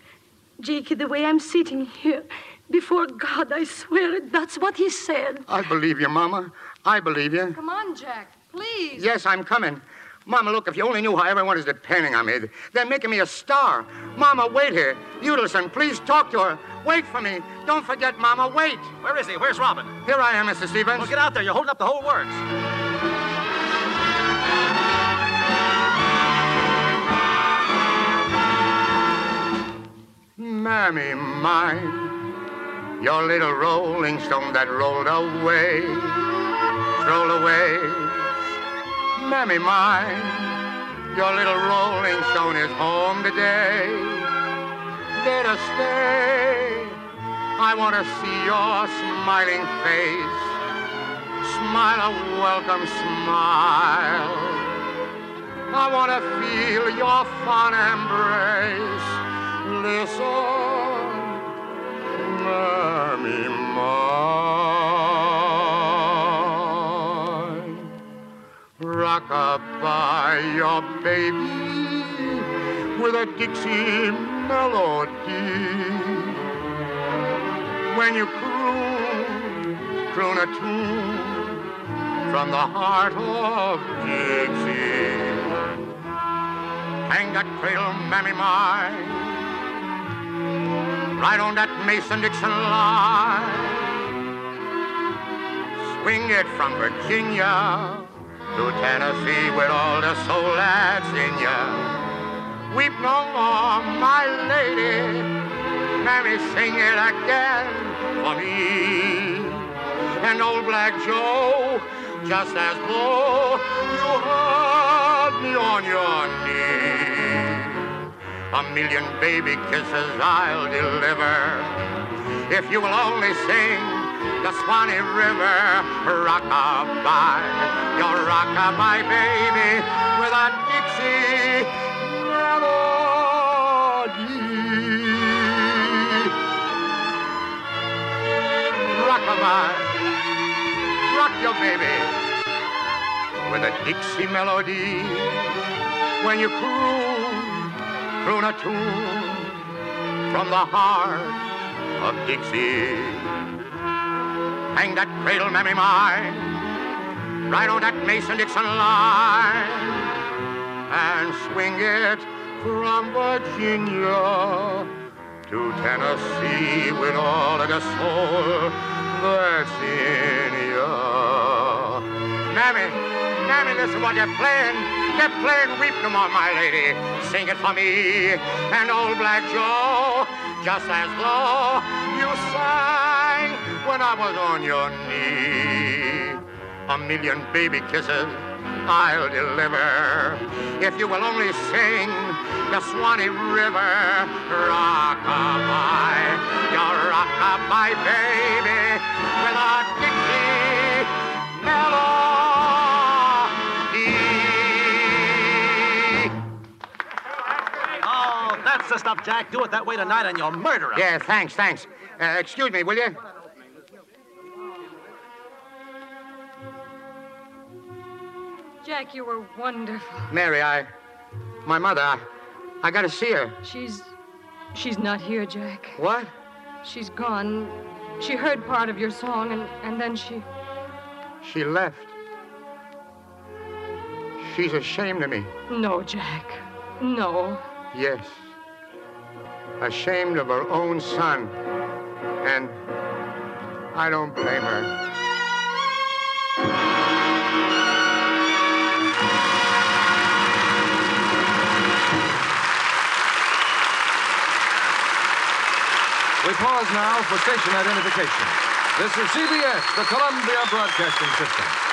Jakey, the way I'm sitting here, before God, I swear it, that's what he said. I believe you, Mama. I believe you. Come on, Jack, please. Yes, I'm coming. Mama, look, if you only knew how everyone is depending on me. They're making me a star. Mama, wait here. Udelson, please talk to her. Wait for me. Don't forget, Mama, wait. Where is he? Where's Robin? Here I am, Mr. Stevens. Well, get out there. You're holding up the whole works. Mammy mine, your little rolling stone that rolled away. rolled away. Mammy mine, your little rolling stone is home today. Us stay. I want to see your smiling face. Smile a welcome smile. I want to feel your fond embrace. Listen, Mammy mine. Your baby with a Dixie melody. When you croon, croon a tune from the heart of Dixie. Hang that cradle, mammy mine, right on that Mason-Dixon line. Swing it from Virginia to Tennessee with all the soul that's in ya. Weep no more, my lady. Mammy, sing it again for me. And old Black Joe, just as though you had me on your knee. A million baby kisses I'll deliver if you will only sing the Swanee River rockabye, your rockabye baby with a Dixie melody. Rockabye, rock your baby with a Dixie melody. When you croon, croon a tune from the heart of Dixie. Hang that cradle, mammy mine, right on that Mason-Dixon line, and swing it from Virginia to Tennessee with all of the soul that's in ya. Mammy, mammy, listen what they're playing. They're playing Weep No More, my lady. Sing it for me and old Black Joe, just as though you sang when I was on your knee. A million baby kisses I'll deliver if you will only sing the Swanee River rockabye, your rockabye baby with a Dixie melody. Oh, that's the stuff, Jack. Do it that way tonight and you'll murder him. Yeah, thanks, thanks. Uh, excuse me, will you? Jack, you were wonderful. Mary, I. My mother, I, I gotta see her. She's. She's not here, Jack. What? She's gone. She heard part of your song and, and then she. She left. She's ashamed of me. No, Jack. No. Yes. Ashamed of her own son. And I don't blame her. We pause now for station identification. This is CBS, the Columbia Broadcasting System.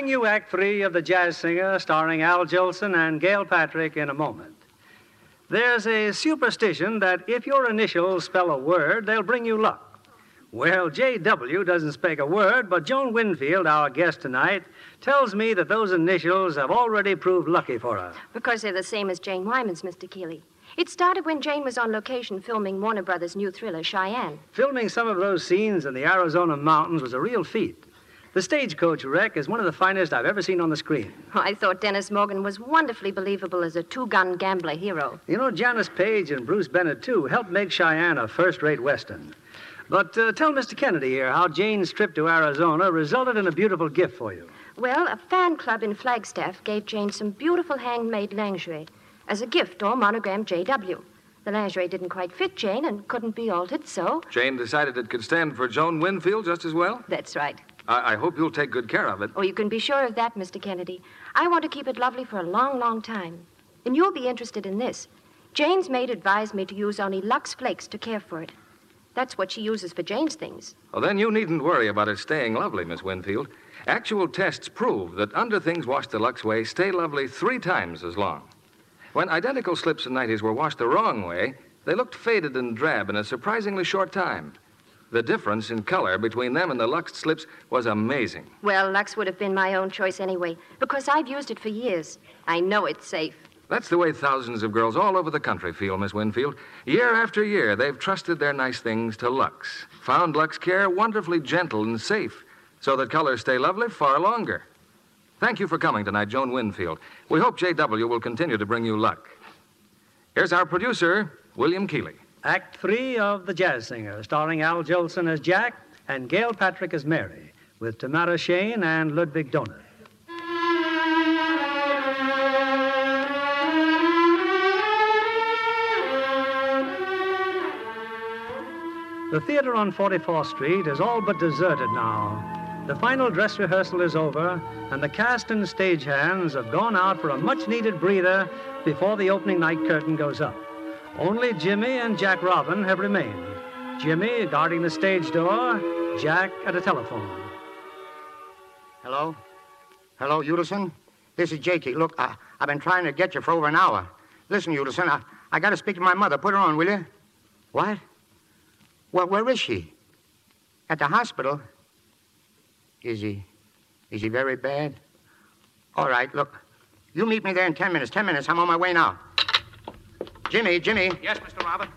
Bring you Act Three of The Jazz Singer, starring Al Jolson and Gail Patrick, in a moment. There's a superstition that if your initials spell a word, they'll bring you luck. Well, J.W. doesn't speak a word, but Joan Winfield, our guest tonight, tells me that those initials have already proved lucky for her. Because they're the same as Jane Wyman's, Mr. Keighley. It started when Jane was on location filming Warner Brothers' new thriller, Cheyenne. Filming some of those scenes in the Arizona mountains was a real feat. The stagecoach wreck is one of the finest I've ever seen on the screen. I thought Dennis Morgan was wonderfully believable as a two gun gambler hero. You know, Janis Paige and Bruce Bennett, too, helped make Cheyenne a first rate Western. But uh, tell Mr. Kennedy here how Jane's trip to Arizona resulted in a beautiful gift for you. Well, a fan club in Flagstaff gave Jane some beautiful handmade lingerie as a gift, all monogrammed JW. The lingerie didn't quite fit Jane and couldn't be altered, so. Jane decided it could stand for Joan Winfield just as well? That's right. I, I hope you'll take good care of it. Oh, you can be sure of that, Mr. Kennedy. I want to keep it lovely for a long, long time. And you'll be interested in this. Jane's maid advised me to use only Lux Flakes to care for it. That's what she uses for Jane's things. Well, then you needn't worry about it staying lovely, Miss Winfield. Actual tests prove that under things washed the Lux way stay lovely three times as long. When identical slips and nighties were washed the wrong way, they looked faded and drab in a surprisingly short time. The difference in color between them and the Lux slips was amazing. Well, Lux would have been my own choice anyway, because I've used it for years. I know it's safe. That's the way thousands of girls all over the country feel, Miss Winfield. Year after year, they've trusted their nice things to Lux, found Lux Care wonderfully gentle and safe, so that colors stay lovely far longer. Thank you for coming tonight, Joan Winfield. We hope J.W. will continue to bring you luck. Here's our producer, William Keighley. Act three of The Jazz Singer, starring Al Jolson as Jack and Gail Patrick as Mary, with Tamara Shayne and Ludwig Donath. The theater on 44th Street is all but deserted now. The final dress rehearsal is over, and the cast and stagehands have gone out for a much needed breather before the opening night curtain goes up. Only Jimmy and Jack Robin have remained. Jimmy guarding the stage door, Jack at a telephone. Hello? Hello, Udelson? This is Jakey. Look, I, I've been trying to get you for over an hour. Listen, Udelson, I, I got to speak to my mother. Put her on, will you? What? Well, where is she? At the hospital? Is he. Is he very bad? All right, look. You meet me there in ten minutes. Ten minutes. I'm on my way now. Jimmy, Jimmy. Yes, Mr. Robin?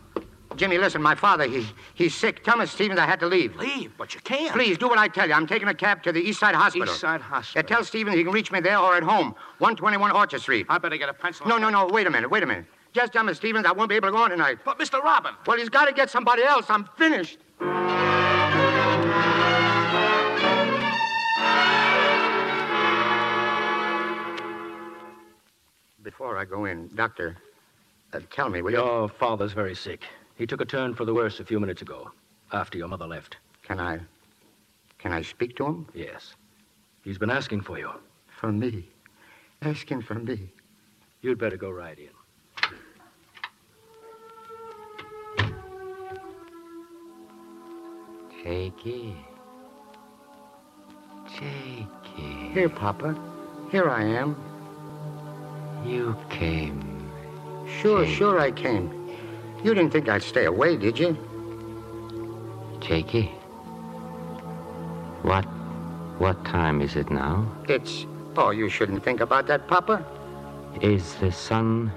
Jimmy, listen, my father, he, he's sick. Tell Miss Stevens I had to leave. Leave? But you can't. Please, do what I tell you. I'm taking a cab to the East Side Hospital. East Side Hospital. Yeah, tell Stevens he can reach me there or at home. 121 Orchard Street. I better get a pencil. No, no, no. Wait a minute. Wait a minute. Just tell Miss Stevens I won't be able to go on tonight. But, Mr. Robin. Well, he's got to get somebody else. I'm finished. Before I go in, Doctor, uh, tell me, will you? Your father's very sick. He took a turn for the worse a few minutes ago, after your mother left. Can I. Can I speak to him? Yes. He's been asking for you. For me? Asking for me? You'd better go right in. Jakey. Jakey. Here, Papa. Here I am. You came. Sure, sure I came. You didn't think I'd stay away, did you? Jakey. What what time is it now? It's. Oh, you shouldn't think about that, Papa. Is the sun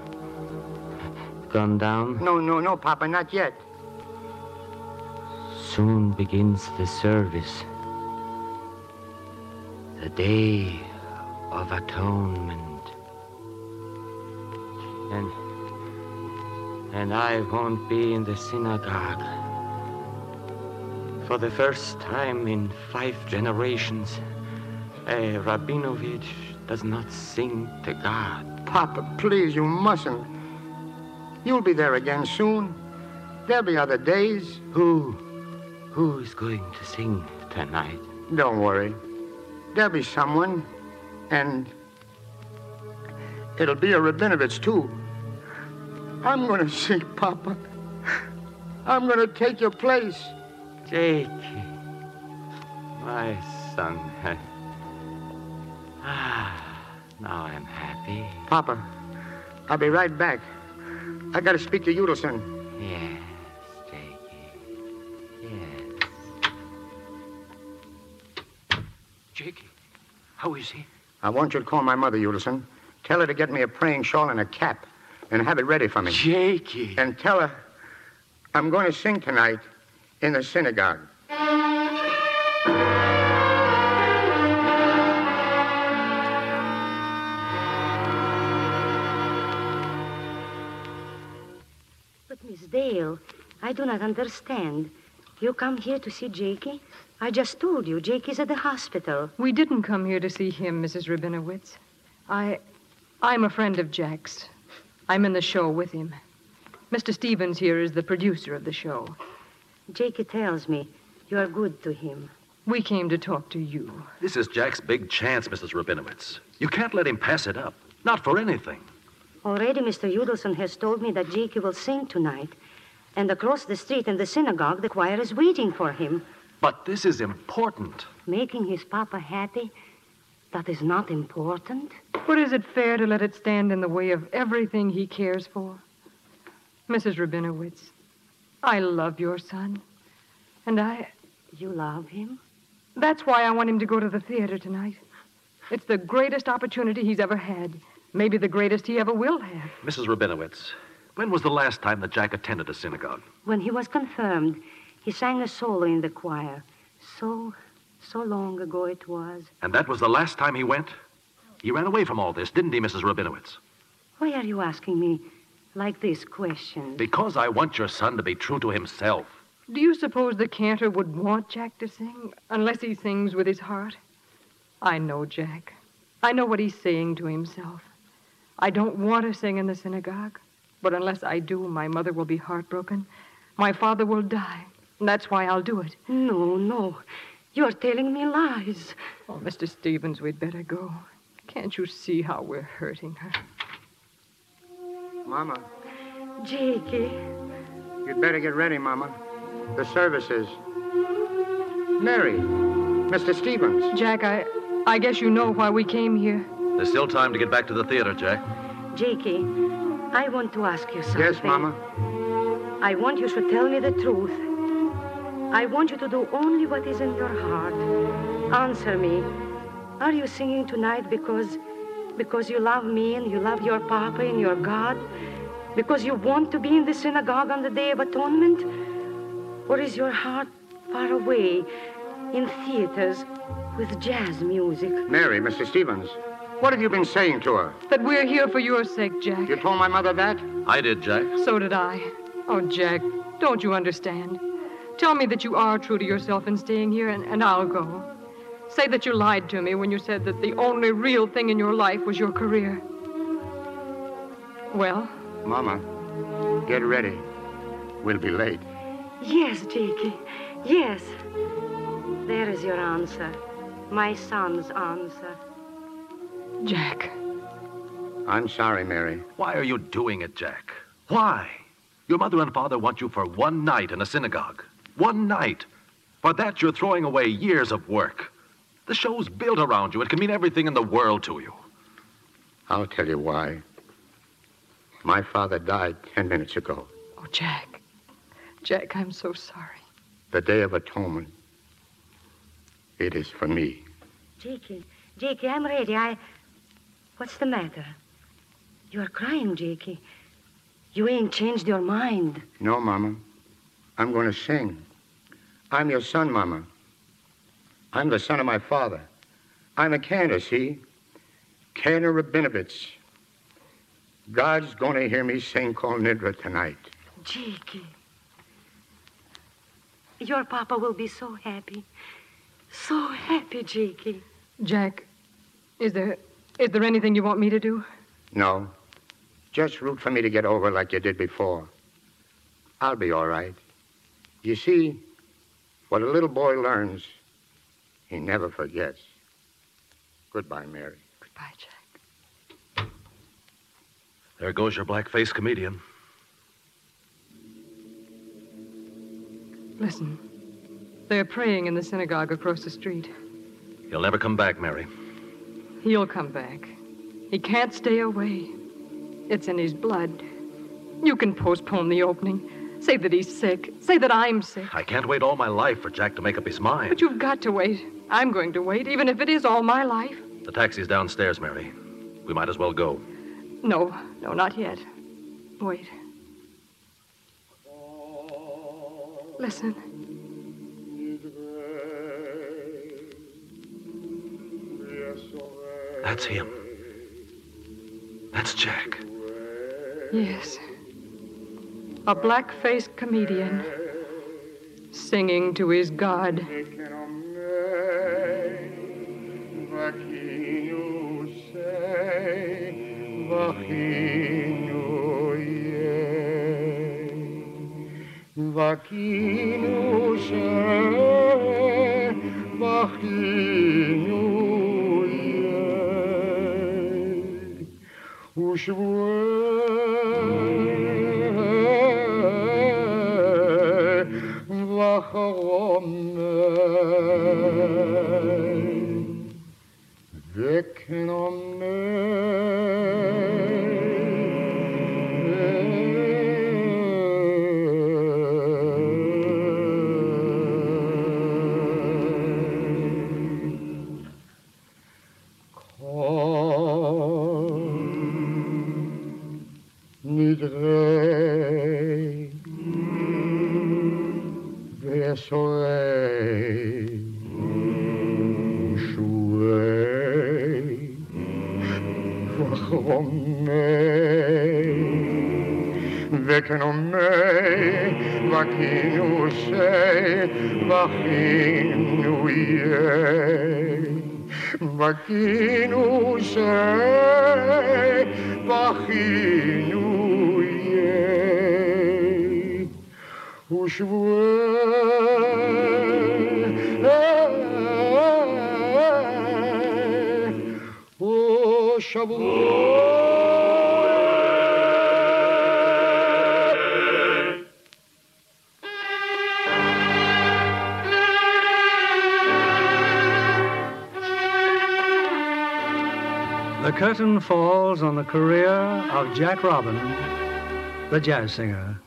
gone down? No, no, no, Papa, not yet. Soon begins the service. The day of atonement. And and I won't be in the synagogue. For the first time in five generations, a Rabinovich does not sing to God. Papa, please, you mustn't. You'll be there again soon. There'll be other days. Who? Who is going to sing tonight? Don't worry. There'll be someone. And it'll be a Rabinovich, too. I'm going to see Papa. I'm going to take your place. Jakey, my son. ah, now I'm happy. Papa, I'll be right back. I got to speak to Udelson. Yes, Jakey. Yes. Jakey, how is he? I want you to call my mother, Udelson. Tell her to get me a praying shawl and a cap and have it ready for me. Jakey. And tell her I'm going to sing tonight in the synagogue. But, Miss Dale, I do not understand. You come here to see Jakey? I just told you Jakey's at the hospital. We didn't come here to see him, Mrs. Rabinowitz. I. I'm a friend of Jack's. I'm in the show with him. Mr. Stevens here is the producer of the show. Jakey tells me you're good to him. We came to talk to you. This is Jack's big chance, Mrs. Rabinowitz. You can't let him pass it up. Not for anything. Already Mr. Udelson has told me that Jakey will sing tonight. And across the street in the synagogue, the choir is waiting for him. But this is important. Making his papa happy, that is not important. But is it fair to let it stand in the way of everything he cares for? Mrs. Rabinowitz, I love your son. And I. You love him? That's why I want him to go to the theater tonight. It's the greatest opportunity he's ever had. Maybe the greatest he ever will have. Mrs. Rabinowitz, when was the last time that Jack attended a synagogue? When he was confirmed, he sang a solo in the choir. So, so long ago it was. And that was the last time he went? He ran away from all this, didn't he, Mrs. Rabinowitz? Why are you asking me like this question? Because I want your son to be true to himself. Do you suppose the cantor would want Jack to sing unless he sings with his heart? I know Jack. I know what he's saying to himself. I don't want to sing in the synagogue, but unless I do, my mother will be heartbroken. My father will die. And that's why I'll do it. No, no. You're telling me lies. Oh, Mr. Stevens, we'd better go. Can't you see how we're hurting her? Mama, Jakey. you'd better get ready, Mama. The services. Mary, Mr. Stevens. Jack, I, I guess you know why we came here. There's still time to get back to the theater, Jack. Jakey, I want to ask you something. Yes, Mama. I want you to tell me the truth. I want you to do only what is in your heart. Answer me. Are you singing tonight because because you love me and you love your papa and your God? Because you want to be in the synagogue on the Day of Atonement? Or is your heart far away in theaters with jazz music? Mary, Mr. Stevens. What have you been saying to her? That we're here for your sake, Jack. You told my mother that? I did, Jack. So did I. Oh, Jack, don't you understand? Tell me that you are true to yourself in staying here, and, and I'll go. Say that you lied to me when you said that the only real thing in your life was your career. Well, Mama, get ready. We'll be late. Yes, Jakey. Yes. There is your answer. My son's answer. Jack. I'm sorry, Mary. Why are you doing it, Jack? Why? Your mother and father want you for one night in a synagogue. One night. For that, you're throwing away years of work. The show's built around you. It can mean everything in the world to you. I'll tell you why. My father died ten minutes ago, Oh, Jack. Jack, I'm so sorry. the Day of Atonement. It is for me. Jakey, Jakey, I'm ready. I. What's the matter? You're crying, Jakey. You ain't changed your mind. No, Mama. I'm going to sing. I'm your son, Mama. I'm the son of my father. I'm a cantor, see? Cantor Rabinovitz. God's going to hear me sing Kol Nidre tonight. Jakey. Your papa will be so happy. So happy, Jakey. Jack, is there is there anything you want me to do? No. Just root for me to get over like you did before. I'll be all right. You see, what a little boy learns, he never forgets. Goodbye, Mary. Goodbye, Jack. There goes your black-faced comedian. Listen. They're praying in the synagogue across the street. He'll never come back, Mary. He'll come back. He can't stay away. It's in his blood. You can postpone the opening. Say that he's sick. Say that I'm sick. I can't wait all my life for Jack to make up his mind. But you've got to wait. I'm going to wait, even if it is all my life. The taxi's downstairs, Mary. We might as well go. No, no, not yet. Wait. Listen. That's him. That's Jack. Yes. A black faced comedian singing to his God. om mig. Väck honom mig. וקנומי וכינוסי וכינויי בכינוסי בכינויי ושבועי ושבועי Curtain falls on the career of Jack Robin, the jazz singer.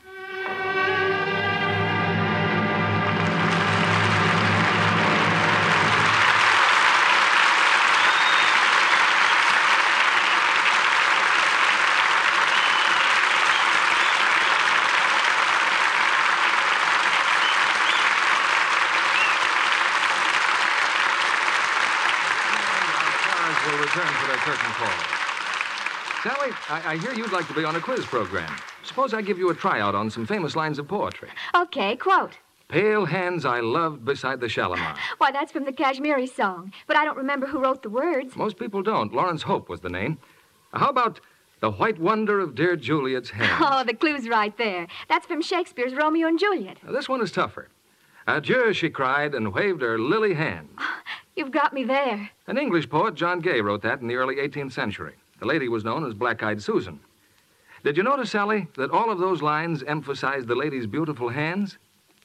I, hear you'd like to be on a quiz program. Suppose I give you a tryout on some famous lines of poetry. Okay, quote. Pale hands I loved beside the Shalimar. Why, that's from the Kashmiri song, but I don't remember who wrote the words. Most people don't. Laurence Hope was the name. How about the white wonder of dear Juliet's hand? Oh, the clue's right there. That's from Shakespeare's Romeo and Juliet. Now, this one is tougher. Adieu, she cried, and waved her lily hand. You've got me there. An English poet, John Gay, wrote that in the early 18th century. The lady was known as Black Eyed Susan. Did you notice, Sally, that all of those lines emphasize the lady's beautiful hands?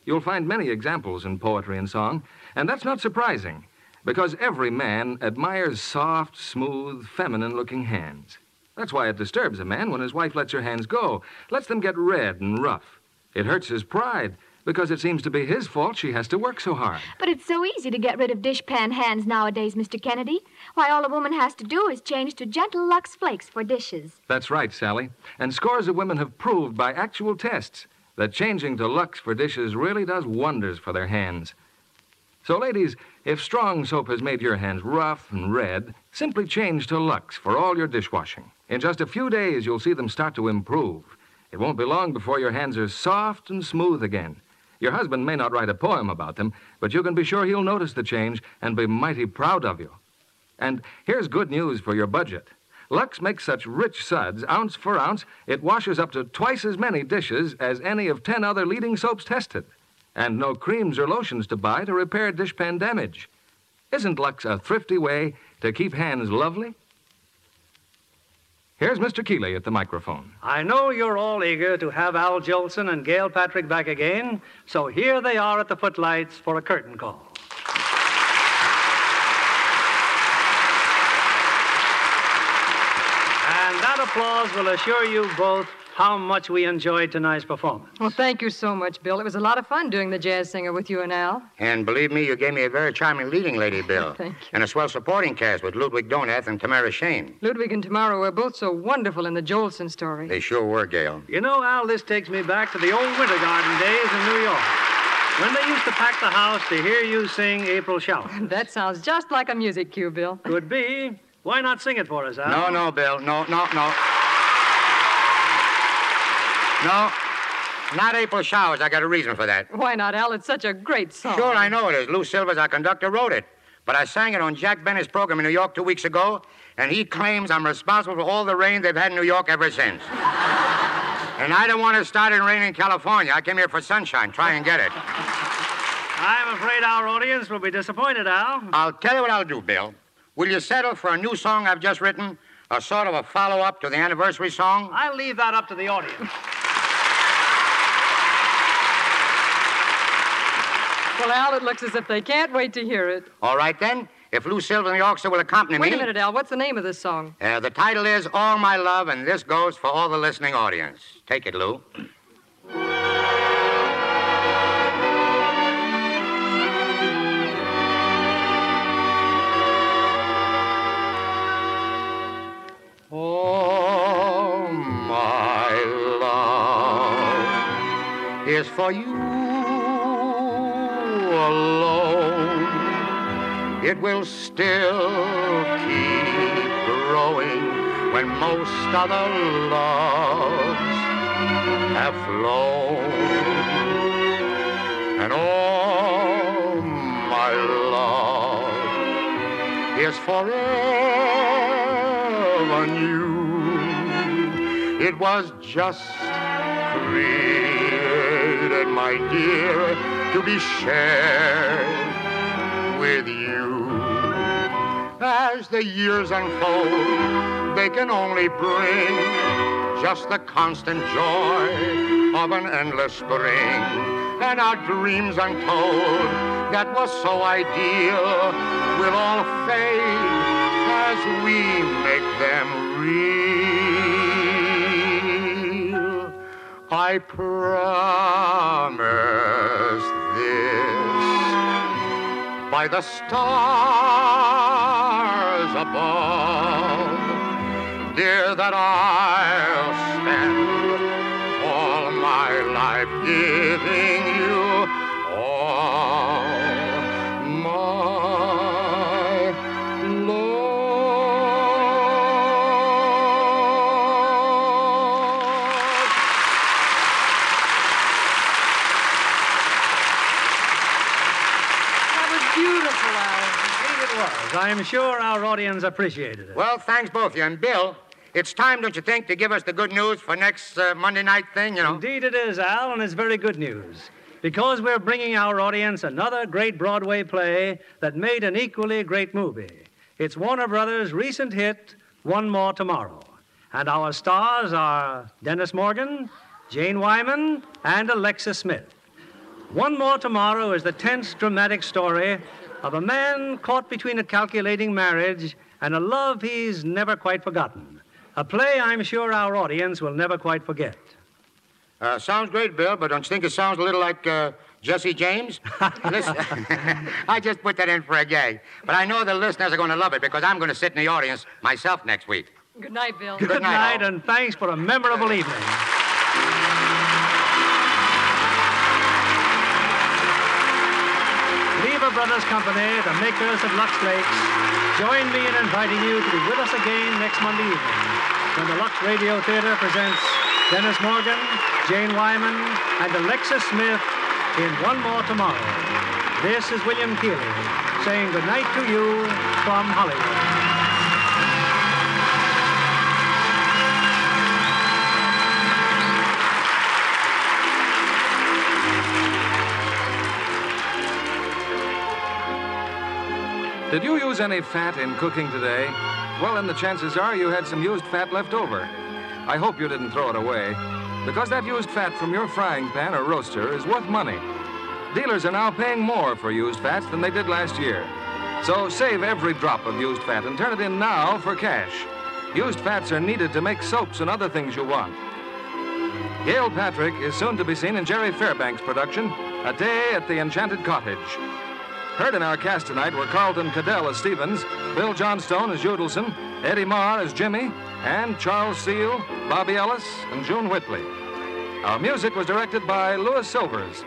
You'll find many examples in poetry and song, and that's not surprising, because every man admires soft, smooth, feminine looking hands. That's why it disturbs a man when his wife lets her hands go, lets them get red and rough. It hurts his pride, because it seems to be his fault she has to work so hard. But it's so easy to get rid of dishpan hands nowadays, Mr. Kennedy. Why, all a woman has to do is change to gentle Lux Flakes for dishes. That's right, Sally. And scores of women have proved by actual tests that changing to Lux for dishes really does wonders for their hands. So, ladies, if strong soap has made your hands rough and red, simply change to Lux for all your dishwashing. In just a few days, you'll see them start to improve. It won't be long before your hands are soft and smooth again. Your husband may not write a poem about them, but you can be sure he'll notice the change and be mighty proud of you. And here's good news for your budget. Lux makes such rich suds, ounce for ounce, it washes up to twice as many dishes as any of ten other leading soaps tested. And no creams or lotions to buy to repair dishpan damage. Isn't Lux a thrifty way to keep hands lovely? Here's Mr. Keighley at the microphone. I know you're all eager to have Al Jolson and Gail Patrick back again, so here they are at the footlights for a curtain call. And that applause will assure you both how much we enjoyed tonight's performance. Well, thank you so much, Bill. It was a lot of fun doing the jazz singer with you and Al. And believe me, you gave me a very charming leading lady, Bill. Thank you. And a swell supporting cast with Ludwig Donath and Tamara Shayne. Ludwig and Tamara were both so wonderful in the Jolson story. They sure were, Gail. You know, Al, this takes me back to the old Winter Garden days in New York. When they used to pack the house to hear you sing April Shower. that sounds just like a music cue, Bill. Could be. Why not sing it for us, Al? No, no, Bill. No, no, no. No. Not April Showers. I got a reason for that. Why not, Al? It's such a great song. Sure, I know it is. Lou Silvers, our conductor, wrote it. But I sang it on Jack Bennett's program in New York two weeks ago, and he claims I'm responsible for all the rain they've had in New York ever since. And I don't want to start in rain in California. I came here for sunshine. Try and get it. I'm afraid our audience will be disappointed, Al. I'll tell you what I'll do, Bill. Will you settle for a new song I've just written? A sort of a follow up to the anniversary song? I'll leave that up to the audience. Well, Al, it looks as if they can't wait to hear it. All right, then. If Lou Silver and the Orchestra will accompany me. Wait a minute, Al. What's the name of this song? Uh, the title is All My Love, and this goes for all the listening audience. Take it, Lou. All my love is for you alone. It will still keep growing when most other loves have flown. And all my love is forever new. It was just created, my dear, to be shared with you. As the years unfold, they can only bring just the constant joy of an endless spring. And our dreams untold that was so ideal will all fade as we make them real. I promise by the stars above, dear, that I'll I'm sure our audience appreciated it. Well, thanks both of you. And Bill, it's time, don't you think, to give us the good news for next uh, Monday night thing, you know? Indeed it is, Al, and it's very good news. Because we're bringing our audience another great Broadway play that made an equally great movie. It's Warner Brothers' recent hit, One More Tomorrow. And our stars are Dennis Morgan, Jane Wyman, and Alexis Smith. One More Tomorrow is the tense, dramatic story of a man caught between a calculating marriage and a love he's never quite forgotten. A play I'm sure our audience will never quite forget. Uh, sounds great, Bill, but don't you think it sounds a little like uh, Jesse James? Listen, I just put that in for a gag. But I know the listeners are going to love it because I'm going to sit in the audience myself next week. Good night, Bill. Good, night, and thanks for a memorable evening. Lever Brothers Company, the makers of Lux Flakes, join me in inviting you to be with us again next Monday evening when the Lux Radio Theater presents Dennis Morgan, Jane Wyman, and Alexis Smith in One More Tomorrow. This is William Keighley saying good night to you from Hollywood. Did you use any fat in cooking today? Well, then the chances are you had some used fat left over. I hope you didn't throw it away, because that used fat from your frying pan or roaster is worth money. Dealers are now paying more for used fats than they did last year. So save every drop of used fat and turn it in now for cash. Used fats are needed to make soaps and other things you want. Gail Patrick is soon to be seen in Jerry Fairbanks' production, A Day at the Enchanted Cottage. Heard in our cast tonight were Carlton KaDell as Stevens, Bill Johnstone as Judelson, Eddie Marr as Jimmy, and Charles Seel, Bobby Ellis, and June Whitley. Our music was directed by Louis Silvers.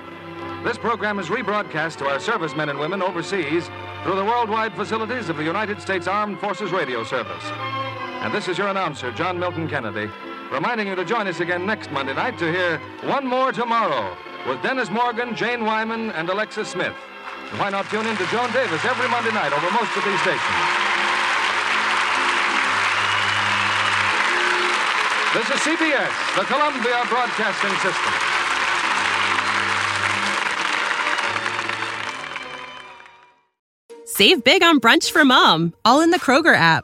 This program is rebroadcast to our servicemen and women overseas through the worldwide facilities of the United States Armed Forces Radio Service. And this is your announcer, John Milton Kennedy, reminding you to join us again next Monday night to hear One More Tomorrow with Dennis Morgan, Jane Wyman, and Alexis Smith. And why not tune in to Joan Davis every Monday night over most of these stations? This is CBS, the Columbia Broadcasting System. Save big on brunch for mom, all in the Kroger app.